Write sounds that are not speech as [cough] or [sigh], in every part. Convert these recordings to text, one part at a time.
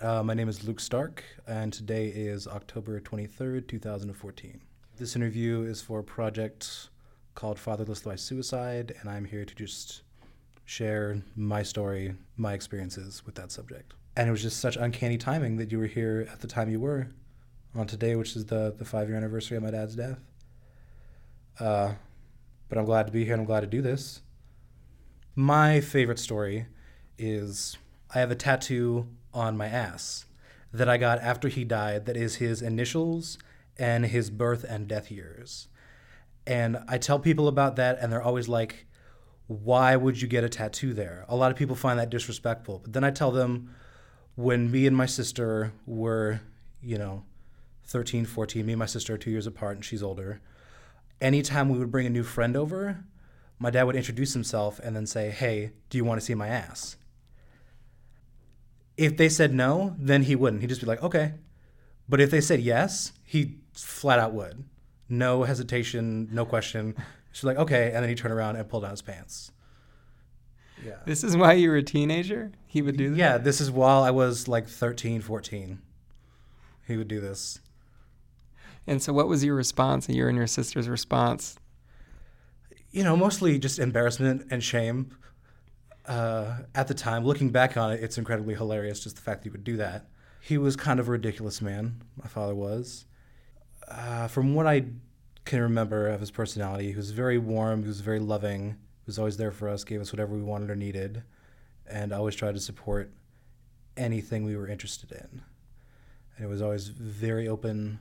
Uh, my name is Luke Stark, and today is October 23rd, 2014. This interview is for a project called Fatherless by Suicide, and I'm here to just share my story, my experiences with that subject. And it was just such uncanny timing that you were here at the time you were on today, which is the, the five year anniversary of my dad's death. Uh, but I'm glad to be here and I'm glad to do this. My favorite story is I have a tattoo on my ass that I got after he died that is his initials and his birth and death years. And I tell people about that, and they're always like, why would you get a tattoo there? A lot of people find that disrespectful. But then I tell them when me and my sister were, you know, 13, 14, me and my sister are two years apart, and she's older. Anytime we would bring a new friend over, my dad would introduce himself and then say, Hey, do you want to see my ass? If they said no, then he wouldn't. He'd just be like, Okay. But if they said yes, he flat out would. No hesitation, no question. She's like, Okay. And then he'd turn around and pull down his pants. Yeah. This is why you were a teenager? He would do that? Yeah, this is while I was like 13, 14. He would do this. And so, what was your response, and your and your sister's response? You know, mostly just embarrassment and shame. Uh, at the time, looking back on it, it's incredibly hilarious just the fact that he would do that. He was kind of a ridiculous man, my father was. Uh, from what I can remember of his personality, he was very warm, he was very loving, he was always there for us, gave us whatever we wanted or needed, and always tried to support anything we were interested in. And it was always very open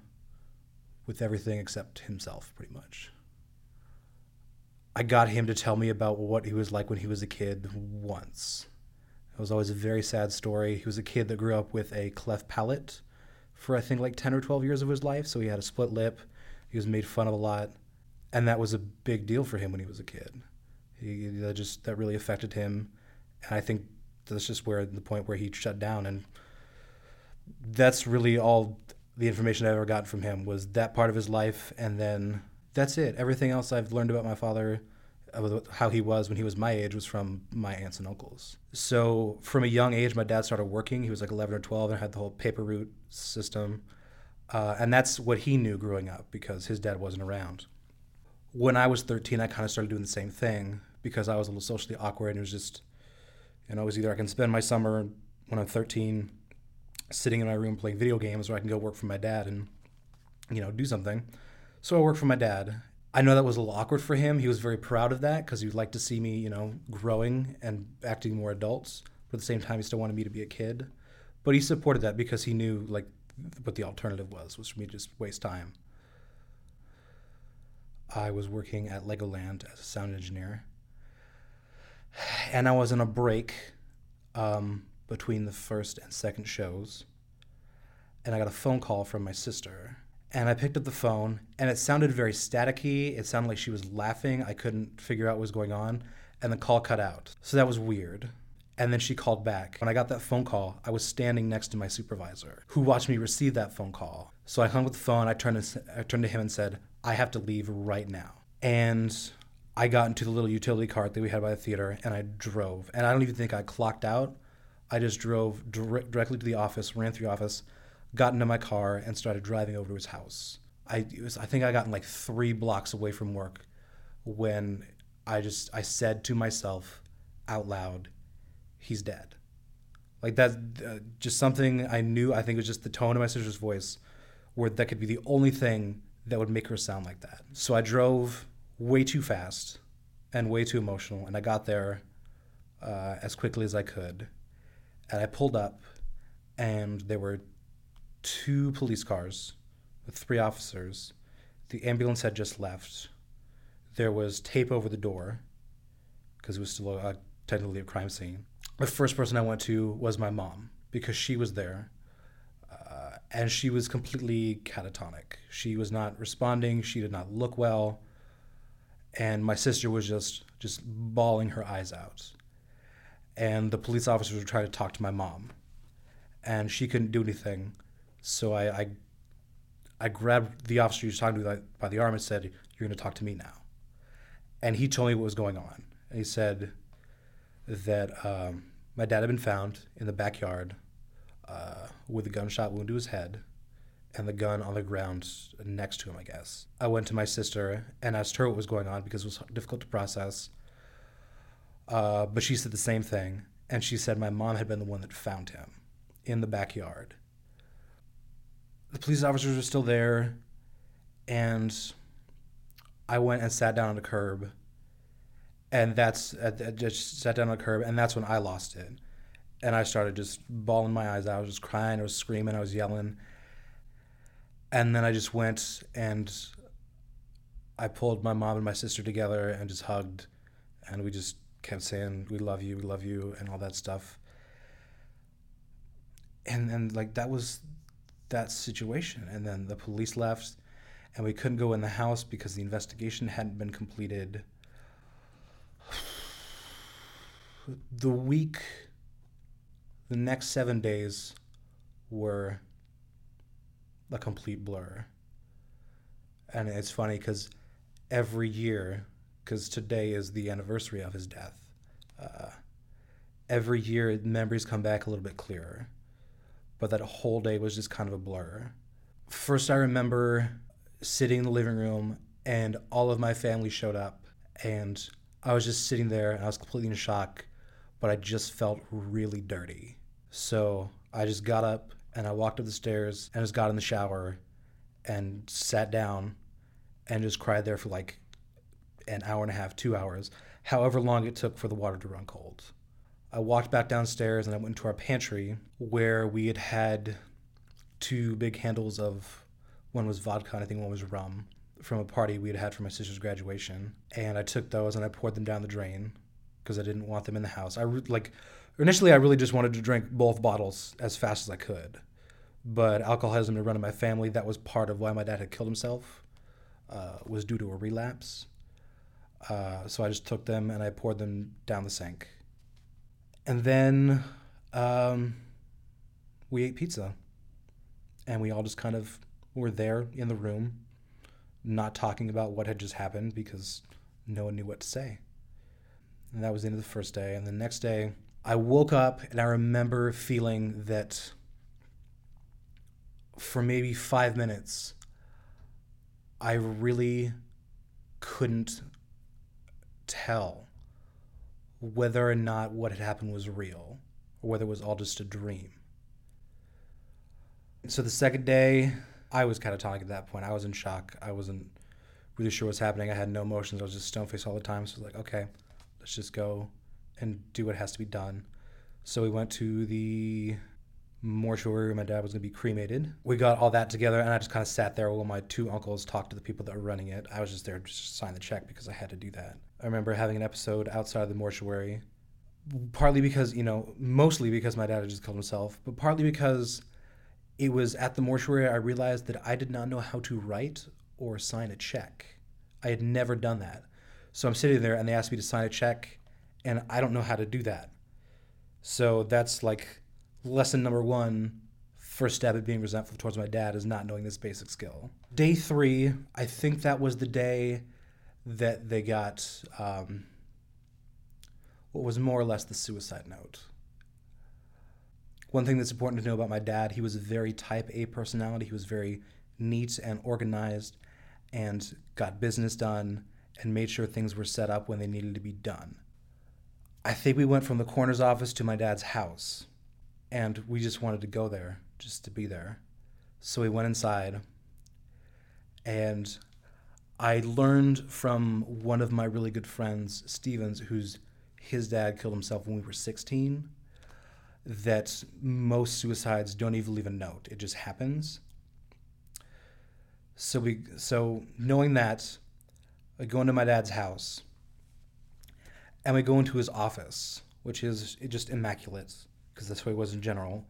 with everything except himself, pretty much. I got him to tell me about what he was like when he was a kid once. It was always a very sad story. He was a kid that grew up with a cleft palate for I think like 10 or 12 years of his life. So he had a split lip. He was made fun of a lot. And that was a big deal for him when he was a kid. He, that just that really affected him. And I think that's just where the point where he shut down and that's really all the information I ever got from him was that part of his life and then that's it. Everything else I've learned about my father, how he was when he was my age, was from my aunts and uncles. So from a young age, my dad started working. He was like 11 or 12 and had the whole paper route system. Uh, and that's what he knew growing up because his dad wasn't around. When I was 13, I kind of started doing the same thing because I was a little socially awkward and it was just, you know, it was either I can spend my summer when I'm 13 sitting in my room playing video games or I can go work for my dad and, you know, do something so I worked for my dad. I know that was a little awkward for him. He was very proud of that because he would like to see me, you know, growing and acting more adults. But at the same time, he still wanted me to be a kid. But he supported that because he knew like what the alternative was was for me to just waste time. I was working at Legoland as a sound engineer, and I was on a break um, between the first and second shows, and I got a phone call from my sister and I picked up the phone, and it sounded very staticky. It sounded like she was laughing. I couldn't figure out what was going on, and the call cut out. So that was weird. And then she called back. When I got that phone call, I was standing next to my supervisor, who watched me receive that phone call. So I hung up the phone. I turned to, I turned to him and said, "I have to leave right now." And I got into the little utility cart that we had by the theater, and I drove. And I don't even think I clocked out. I just drove directly to the office, ran through the office, got into my car and started driving over to his house. I was, I think I got like three blocks away from work when I just I said to myself out loud, "He's dead." Like that, uh, just something I knew. I think it was just the tone of my sister's voice, where that could be the only thing that would make her sound like that. So I drove way too fast and way too emotional, and I got there uh, as quickly as I could, and I pulled up, and there were two police cars with three officers. The ambulance had just left. There was tape over the door because it was still a, technically a crime scene. The first person I went to was my mom because she was there. Uh, and she was completely catatonic. She was not responding. She did not look well. And my sister was just just bawling her eyes out. And the police officers were trying to talk to my mom. And she couldn't do anything so I, I, I grabbed the officer he was talking to by the arm and said, "You're going to talk to me now." And he told me what was going on. And he said that um, my dad had been found in the backyard uh, with a gunshot wound to his head and the gun on the ground next to him, I guess. I went to my sister and asked her what was going on because it was difficult to process. Uh, but she said the same thing. And she said my mom had been the one that found him in the backyard. The police officers were still there. And I went and sat down on the curb. And that's, I just sat down on the curb. And that's when I lost it. And I started just bawling my eyes out. I was just crying. I was screaming. I was yelling and then I just went and I pulled my mom and my sister together and just hugged, and we just kept saying, "We love you, we love you," and all that stuff. And then like that was that situation, and then the police left, and we couldn't go in the house because the investigation hadn't been completed. [sighs] The week, the next seven days, were a complete blur. And it's funny because every year, because today is the anniversary of his death, uh, every year memories come back a little bit clearer. But that whole day was just kind of a blur. First, I remember sitting in the living room and all of my family showed up and I was just sitting there and I was completely in shock, but I just felt really dirty. So I just got up and I walked up the stairs and just got in the shower and sat down and just cried there for like an hour and a half, two hours, however long it took for the water to run cold. I walked back downstairs and I went into our pantry where we had had two big handles of one was vodka and I think one was rum from a party we had had for my sister's graduation. And I took those and I poured them down the drain because I didn't want them in the house. I re- like initially I really just wanted to drink both bottles as fast as I could, but alcoholism had run in my family. That was part of why my dad had killed himself. Uh, was due to a relapse. Uh, so I just took them and I poured them down the sink. And then um, we ate pizza. And we all just kind of were there in the room, not talking about what had just happened because no one knew what to say. And that was the end of the first day. And the next day, I woke up and I remember feeling that for maybe five minutes, I really couldn't tell whether or not what had happened was real or whether it was all just a dream. So the second day, I was catatonic at that point. I was in shock. I wasn't really sure what's happening. I had no emotions. I was just stone faced all the time. So I was like, okay, let's just go and do what has to be done. So we went to the mortuary where my dad was going to be cremated. We got all that together, and I just kind of sat there while my two uncles talked to the people that were running it. I was just there to sign the check because I had to do that. I remember having an episode outside of the mortuary, partly because, you know, mostly because my dad had just killed himself, but partly because it was at the mortuary I realized that I did not know how to write or sign a check. I had never done that. So I'm sitting there and they asked me to sign a check, and I don't know how to do that. So that's like lesson number one. First step at being resentful towards my dad is not knowing this basic skill. Day three, I think that was the day that they got um, what was more or less the suicide note. One thing that's important to know about my dad, he was a very type A personality. He was very neat and organized and got business done and made sure things were set up when they needed to be done. I think we went from the coroner's office to my dad's house, and we just wanted to go there, just to be there. So we went inside, and I learned from one of my really good friends, Stevens, whose his dad killed himself when we were 16, that most suicides don't even leave a note. It just happens. So we so knowing that, I go into my dad's house and we go into his office, which is just immaculate because that's what he was in general.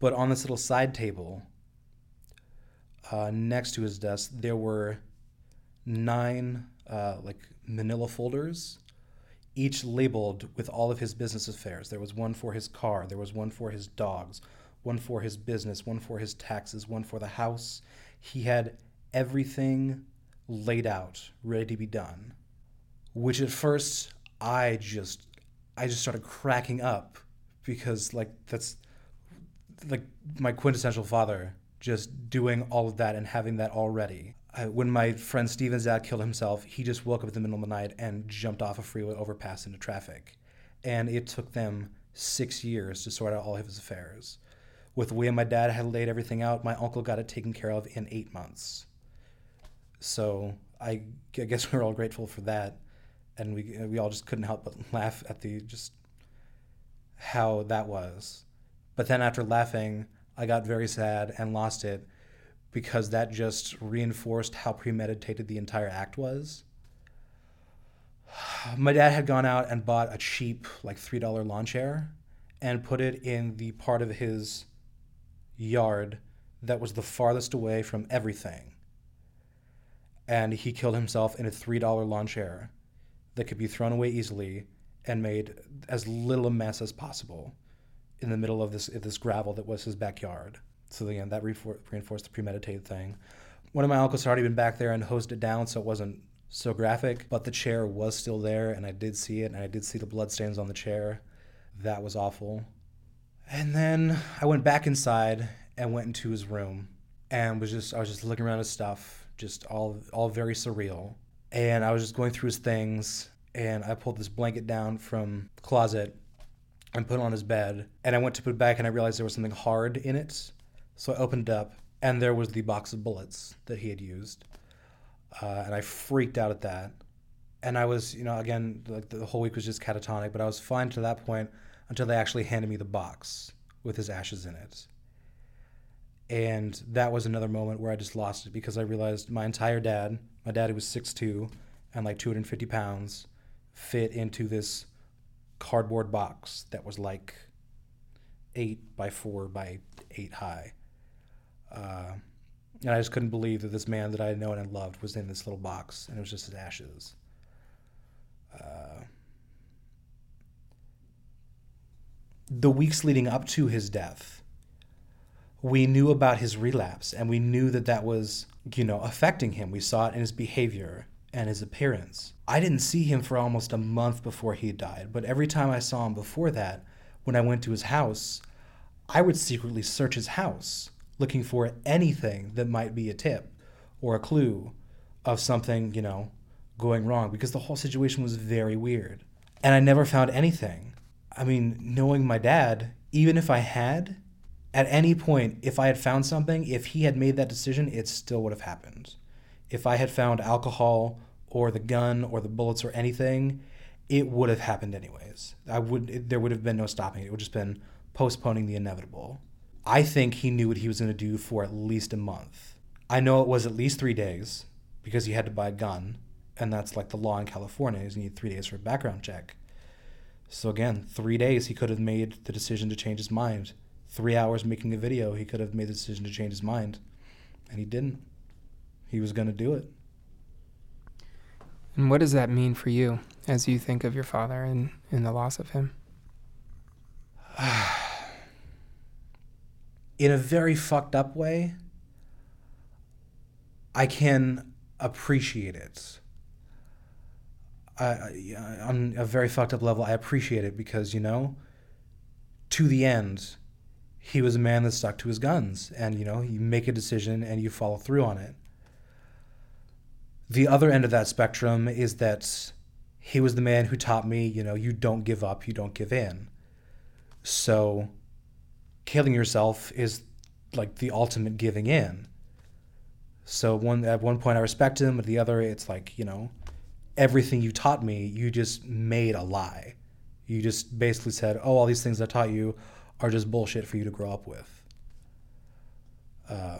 But on this little side table uh, next to his desk, there were nine uh, like manila folders, each labeled with all of his business affairs. There was one for his car, there was one for his dogs, one for his business, one for his taxes, one for the house. He had everything laid out, ready to be done. Which at first I just I just started cracking up because like that's like my quintessential father, just doing all of that and having that already. I, when my friend Steven dad killed himself, he just woke up in the middle of the night and jumped off a freeway overpass into traffic. And it took them six years to sort out all of his affairs. With the way my dad had laid everything out, my uncle got it taken care of in eight months. So I, I guess [laughs] we are all grateful for that, and we we all just couldn't help but [laughs] laugh at the just how that was. But then after laughing, I got very sad and lost it because that just reinforced how premeditated the entire act was. My dad had gone out and bought a cheap, like $3 lawn chair and put it in the part of his yard that was the farthest away from everything. And he killed himself in a $3 lawn chair that could be thrown away easily and made as little a mess as possible in the middle of this this gravel that was his backyard. So again, that reinforced the premeditated thing. One of my uncles had already been back there and hosed it down, so it wasn't so graphic. But the chair was still there, and I did see it, and I did see the bloodstains on the chair. That was awful. And then I went back inside and went into his room, and was just I was just looking around his stuff, just all all very surreal. And I was just going through his things, and I pulled this blanket down from the closet and put it on his bed. And I went to put it back and I realized there was something hard in it. So I opened it up and there was the box of bullets that he had used. Uh, and I freaked out at that. And I was, you know, again, like the whole week was just catatonic, but I was fine to that point until they actually handed me the box with his ashes in it. And that was another moment where I just lost it because I realized my entire dad, my dad who was 6'2 and like 250 pounds, fit into this cardboard box that was like eight by four by eight high. Uh, and I just couldn't believe that this man that I had known and loved was in this little box, and it was just his ashes. Uh, the weeks leading up to his death, we knew about his relapse, and we knew that that was, you know, affecting him. We saw it in his behavior and his appearance. I didn't see him for almost a month before he died, but every time I saw him before that, when I went to his house, I would secretly search his house looking for anything that might be a tip or a clue of something, you know, going wrong because the whole situation was very weird. And I never found anything. I mean, knowing my dad, even if I had, at any point, if I had found something, if he had made that decision, it still would have happened if I had found alcohol or the gun or the bullets or anything, it would have happened anyways. I would it, there would have been no stopping it. It would just been postponing the inevitable. I think he knew what he was going to do for at least a month. I know it was at least 3 days because he had to buy a gun and that's like the law in California is you need 3 days for a background check. So again, 3 days he could have made the decision to change his mind. 3 hours making a video, he could have made the decision to change his mind and he didn't he was going to do it. And what does that mean for you as you think of your father and, and the loss of him? In a very fucked up way, I can appreciate it. I, on a very fucked up level, I appreciate it because, you know, to the end, he was a man that stuck to his guns. And, you know, you make a decision and you follow through on it the other end of that spectrum is that he was the man who taught me, you know, you don't give up, you don't give in. So killing yourself is like the ultimate giving in. So one at one point I respect him, at the other it's like, you know, everything you taught me, you just made a lie. You just basically said, "Oh, all these things I taught you are just bullshit for you to grow up with." Uh,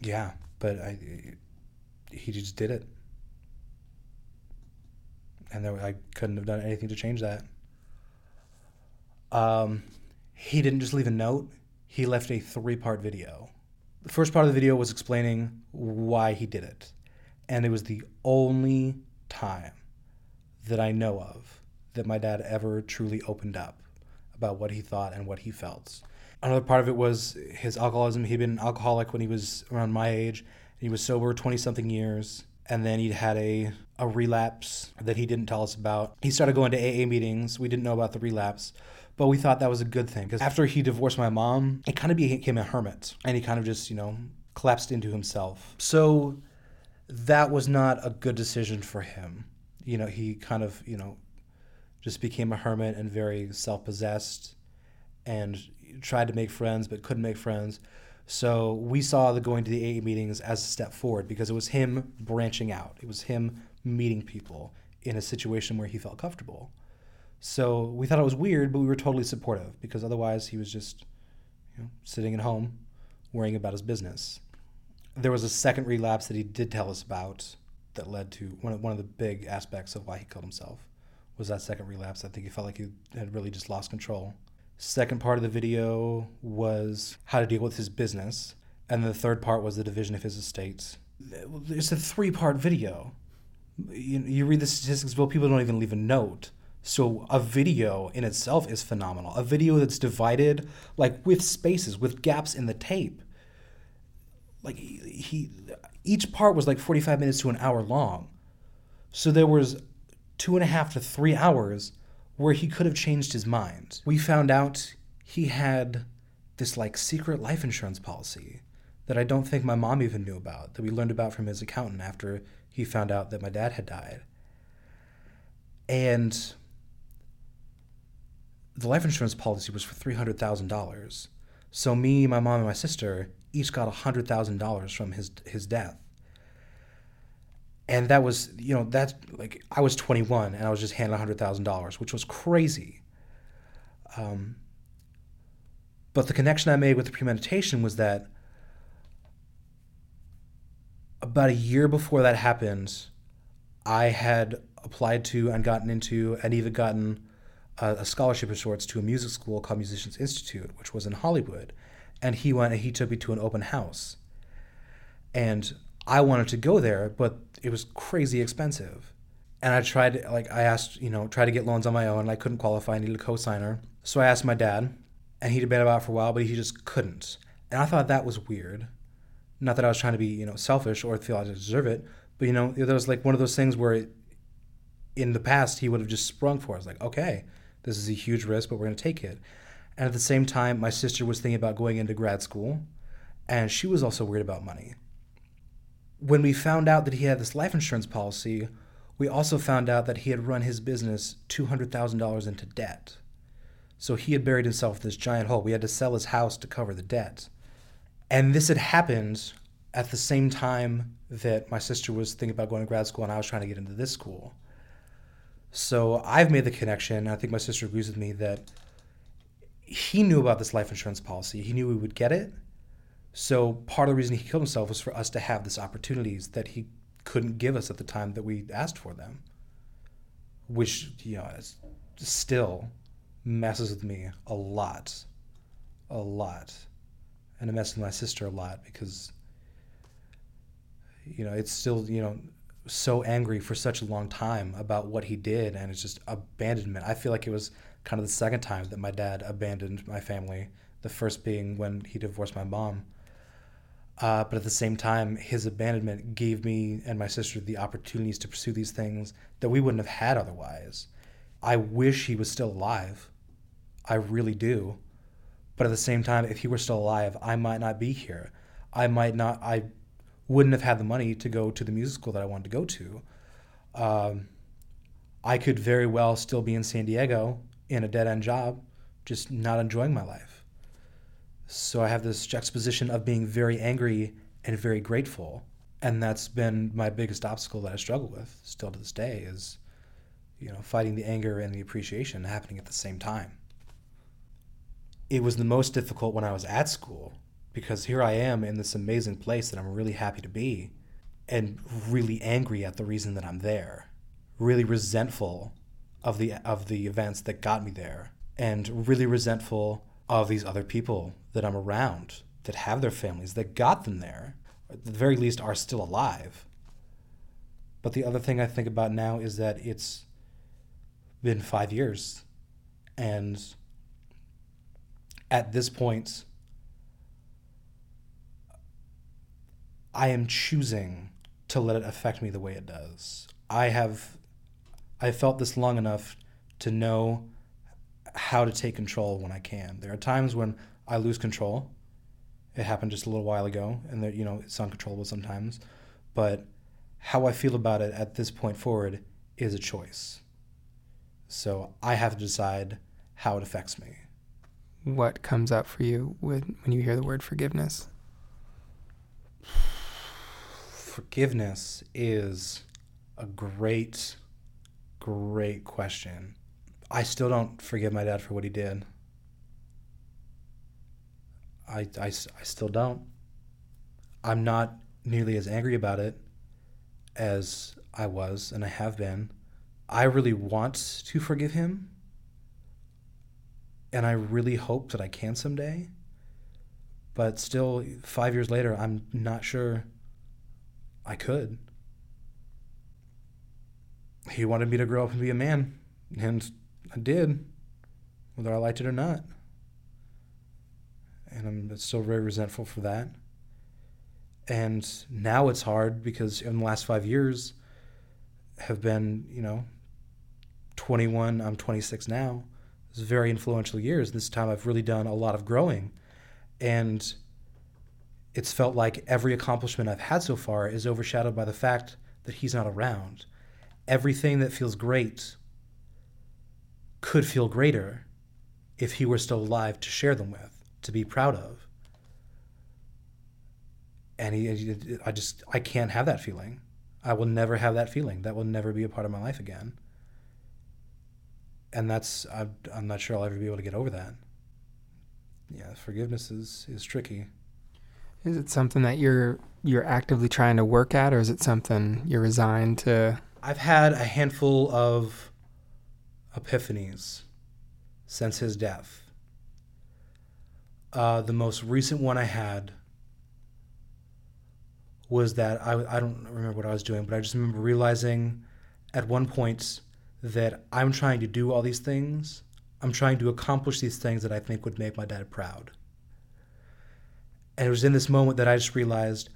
Yeah, but I, he just did it, and there, I couldn't have done anything to change that. Um, he didn't just leave a note; he left a three-part video. The first part of the video was explaining why he did it, and it was the only time that I know of that my dad ever truly opened up about what he thought and what he felt another part of it was his alcoholism. He'd been an alcoholic when he was around my age. He was sober 20 something years. And then he'd had a, a relapse that he didn't tell us about. He started going to AA meetings. We didn't know about the relapse. But we thought that was a good thing because after he divorced my mom, he kind of became a hermit and he kind of just, you know, collapsed into himself. So that was not a good decision for him. You know, he kind of, you know, just became a hermit and very self possessed and tried to make friends but couldn't make friends. So we saw the going to the AA meetings as a step forward because it was him branching out. It was him meeting people in a situation where he felt comfortable. So we thought it was weird, but we were totally supportive because otherwise he was just you know, sitting at home worrying about his business. There was a second relapse that he did tell us about that led to one of, one of the big aspects of why he killed himself was that second relapse. I think he felt like he had really just lost control. Second part of the video was how to deal with his business, and the third part was the division of his estate. It's a three part video. You, you read the statistics, well, people don't even leave a note. So a video in itself is phenomenal. A video that's divided, like with spaces, with gaps in the tape. Like he, each part was like 45 minutes to an hour long. So there was two and a half to three hours where he could have changed his mind. We found out he had this like secret life insurance policy that I don't think my mom even knew about, that we learned about from his accountant after he found out that my dad had died. And the life insurance policy was for $300,000. So me, my mom, and my sister each got $100,000 from his his death and that was you know that's like I was 21 and I was just handed hundred thousand dollars, which was crazy. Um, but the connection I made with the premeditation was that about a year before that happened, I had applied to and gotten into and even gotten a, a scholarship of sorts to a music school called Musicians Institute, which was in Hollywood, and he went and he took me to an open house, and I wanted to go there, but it was crazy expensive. And I tried, like, I asked, you know, try to get loans on my own. I couldn't qualify. I needed a co-signer. So I asked my dad, and he debated about it for a while, but he just couldn't. And I thought that was weird. Not that I was trying to be, you know, selfish or feel I deserve it, but you know, there was like one of those things where, it, in the past, he would have just sprung for. us, like, okay, this is a huge risk, but we're going to take it. And at the same time, my sister was thinking about going into grad school, and she was also worried about money when we found out that he had this life insurance policy, we also found out that he had run his business $200,000 into debt. So he had buried himself in this giant hole. We had to sell his house to cover the debt. And this had happened at the same time that my sister was thinking about going to grad school and I was trying to get into this school. So I've made the connection, I think my sister agrees with me, that he knew about this life insurance policy. He knew we would get it, so part of the reason he killed himself was for us to have these opportunities that he couldn't give us at the time that we asked for them, which you know still messes with me a lot, a lot, and it messes with my sister a lot because you know it's still you know so angry for such a long time about what he did and it's just abandonment. I feel like it was kind of the second time that my dad abandoned my family. The first being when he divorced my mom uh, but at the same time, his abandonment gave me and my sister the opportunities to pursue these things that we wouldn't have had otherwise. I wish he was still alive. I really do. But at the same time, if he were still alive, I might not be here. I might not, I wouldn't have had the money to go to the music school that I wanted to go to. Um, I could very well still be in San Diego in a dead end job, just not enjoying my life. So I have this juxtaposition of being very angry and very grateful. And that's been my biggest obstacle that I struggle with still to this day is, you know, fighting the anger and the appreciation happening at the same time. It was the most difficult when I was at school because here I am in this amazing place that I'm really happy to be and really angry at the reason that I'm there. Really resentful of the of the events that got me there and really resentful of these other people that I'm around that have their families that got them there, at the very least, are still alive. But the other thing I think about now is that it's been five years. And at this point, I am choosing to let it affect me the way it does. I have I felt this long enough to know how to take control when I can. There are times when I lose control. It happened just a little while ago, and that you know it's uncontrollable sometimes. But how I feel about it at this point forward is a choice. So I have to decide how it affects me. What comes up for you when when you hear the word forgiveness? Forgiveness is a great, great question. I still don't forgive my dad for what he did. I, I, I still don't. I'm not nearly as angry about it as I was and I have been. I really want to forgive him. And I really hope that I can someday. But still, five years later, I'm not sure I could. He wanted me to grow up and be a man. And I did, whether I liked it or not. And I'm still very resentful for that. And now it's hard because in the last five years have been, you know, 21, I'm 26 now. It's very influential years. This time I've really done a lot of growing. And it's felt like every accomplishment I've had so far is overshadowed by the fact that he's not around. Everything that feels great could feel greater if he were still alive to share them with, to be proud of. And he, I just, I can't have that feeling. I will never have that feeling. That will never be a part of my life again. And that's, I'm, I'm not sure I'll ever be able to get over that. Yeah, forgiveness is, is tricky. Is it something that you're you're actively trying to work at, or is it something you're resigned to? I've had a handful of epiphanies since his death. Uh, the most recent one I had was that I, I don't remember what I was doing, but I just remember realizing at one point that I'm trying to do all these things. I'm trying to accomplish these things that I think would make my dad proud. And it was in this moment that I just realized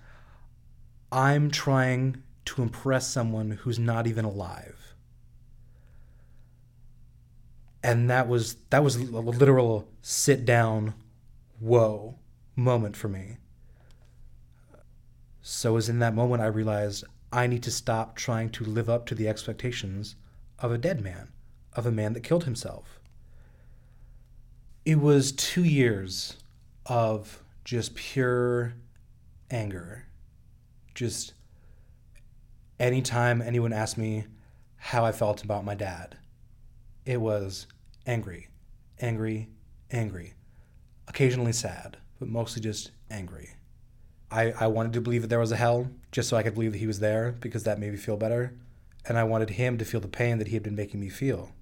I'm trying to impress someone who's not even alive. And that was that was a literal sit down, whoa moment for me. So it was in that moment I realized I need to stop trying to live up to the expectations of a dead man, of a man that killed himself. It was two years of just pure anger. Just anytime anyone asked me how I felt about my dad, it was angry, angry, angry. Occasionally sad, but mostly just angry. I, I wanted to believe that there was a hell just so I could believe that he was there because that made me feel better. And I wanted him to feel the pain that he had been making me feel.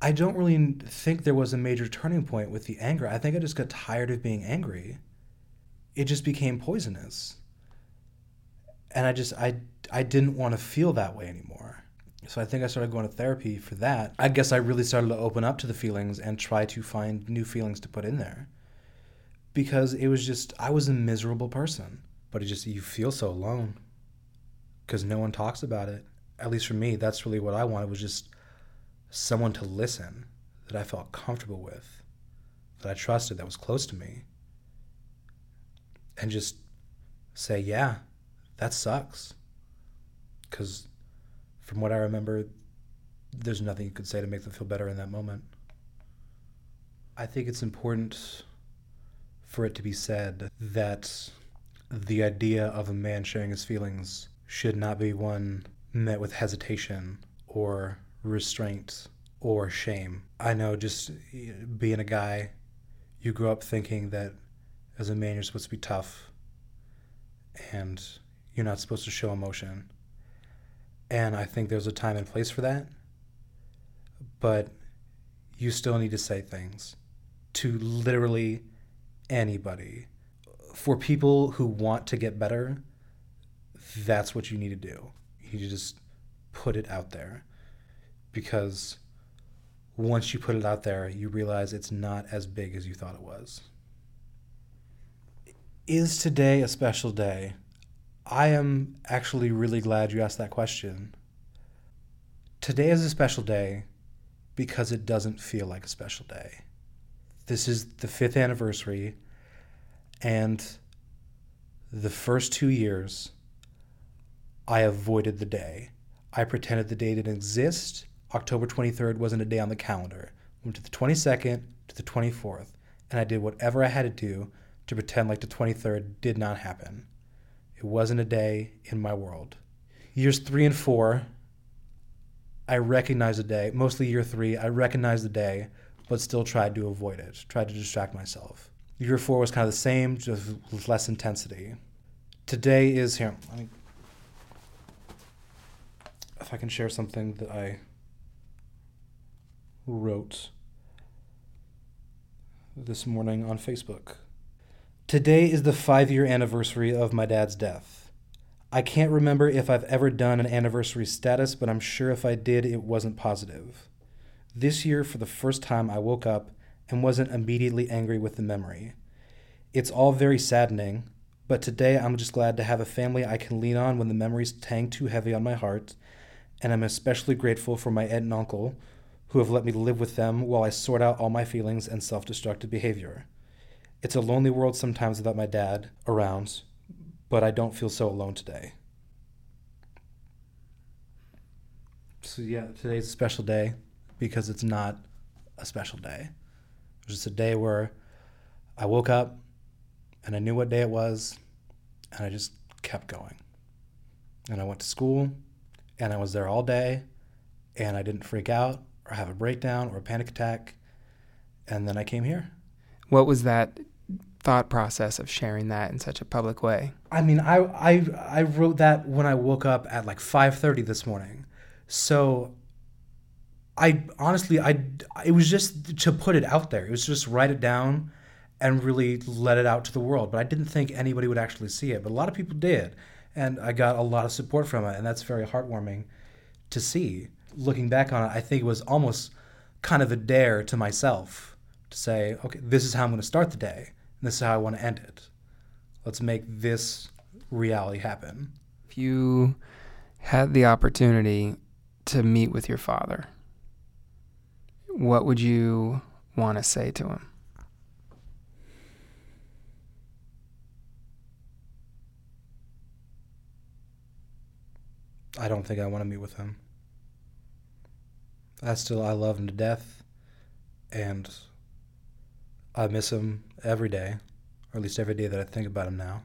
I don't really think there was a major turning point with the anger. I think I just got tired of being angry. It just became poisonous. And I just I I didn't want to feel that way anymore. So I think I started going to therapy for that. I guess I really started to open up to the feelings and try to find new feelings to put in there. Because it was just I was a miserable person, but it just you feel so alone cuz no one talks about it. At least for me, that's really what I wanted was just someone to listen that I felt comfortable with, that I trusted, that was close to me, and just say, yeah, that sucks. Because from what I remember, there's nothing you could say to make them feel better in that moment. I think it's important for it to be said that the idea of a man sharing his feelings should not be one met with hesitation or restraint or shame. I know just eh, being a guy, you grow up thinking that as a man you're supposed to be tough and you're not supposed to show emotion. And I think there's a time and place for that. But you still need to say things to literally anybody. For people who want to get better, that's what you need to do. You need to just put it out there because once you put it out there, you realize it's not as big as you thought it was. Is today a special day? I am actually really glad you asked that question. Today is a special day because it doesn't feel like a special day. This is the fifth anniversary, and the first two years, I avoided the day. I pretended the day didn't exist. October 23rd wasn't a day on the calendar. I Went to the 22nd to the 24th, and I did whatever I had to do to pretend like the 23rd did not happen. It wasn't a day in my world. Years three and four, I recognized the day. Mostly year three, I recognized the day, but still tried to avoid it, tried to distract myself. Year four was kind of the same, just with less intensity. Today is here. Me, if I can share something that I wrote this morning on Facebook. Today is the five year anniversary of my dad's death. I can't remember if I've ever done an anniversary status, but I'm sure if I did, it wasn't positive. This year, for the first time, I woke up and wasn't immediately angry with the memory. It's all very saddening, but today I'm just glad to have a family I can lean on when the memories hang too heavy on my heart, and I'm especially grateful for my aunt and uncle, who have let me live with them while I sort out all my feelings and self destructive behavior. It's a lonely world sometimes without my dad around, but I don't feel so alone today. So, yeah, today's a special day because it's not a special day. It was just a day where I woke up and I knew what day it was and I just kept going. And I went to school and I was there all day and I didn't freak out or have a breakdown or a panic attack. And then I came here. What was that thought process of sharing that in such a public way? I mean, I I I wrote that when I woke up at like 5:30 this morning. So I honestly I it was just to put it out there. It was just write it down and really let it out to the world. But I didn't think anybody would actually see it. But a lot of people did. And I got a lot of support from it and that's very heartwarming to see. Looking back on it, I think it was almost kind of a dare to myself to say, okay, this is how I'm going to start the day and this is how I want to end it. Let's make this reality happen. If you had the opportunity to meet with your father, what would you want to say to him? I don't think I want to meet with him. I still I love him to death and I miss him every day, or at least every day that I think about him now.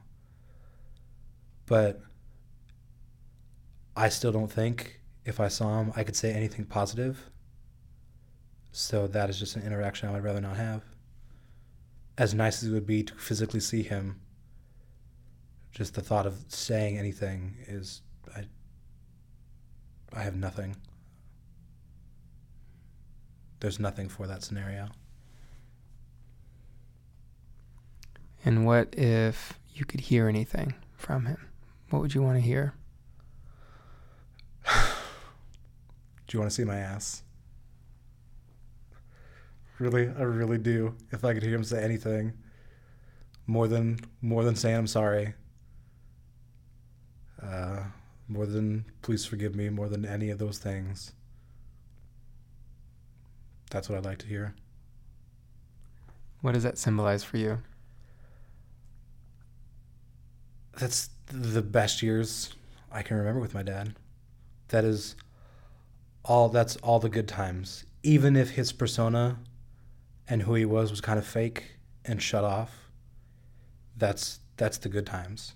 But I still don't think if I saw him I could say anything positive. So that is just an interaction I would rather not have. As nice as it would be to physically see him, just the thought of saying anything is I I have nothing. There's nothing for that scenario. And what if you could hear anything from him? What would you want to hear? [sighs] Do you want to see my ass? Really, I really do. If I could hear him say anything more than more than saying I'm sorry, uh, more than please forgive me, more than any of those things. That's what I'd like to hear. What does that symbolize for you? that's the best years I can remember with my dad. That is all that's all the good times. Even if his persona and who he was was kind of fake and shut off, that's that's the good times.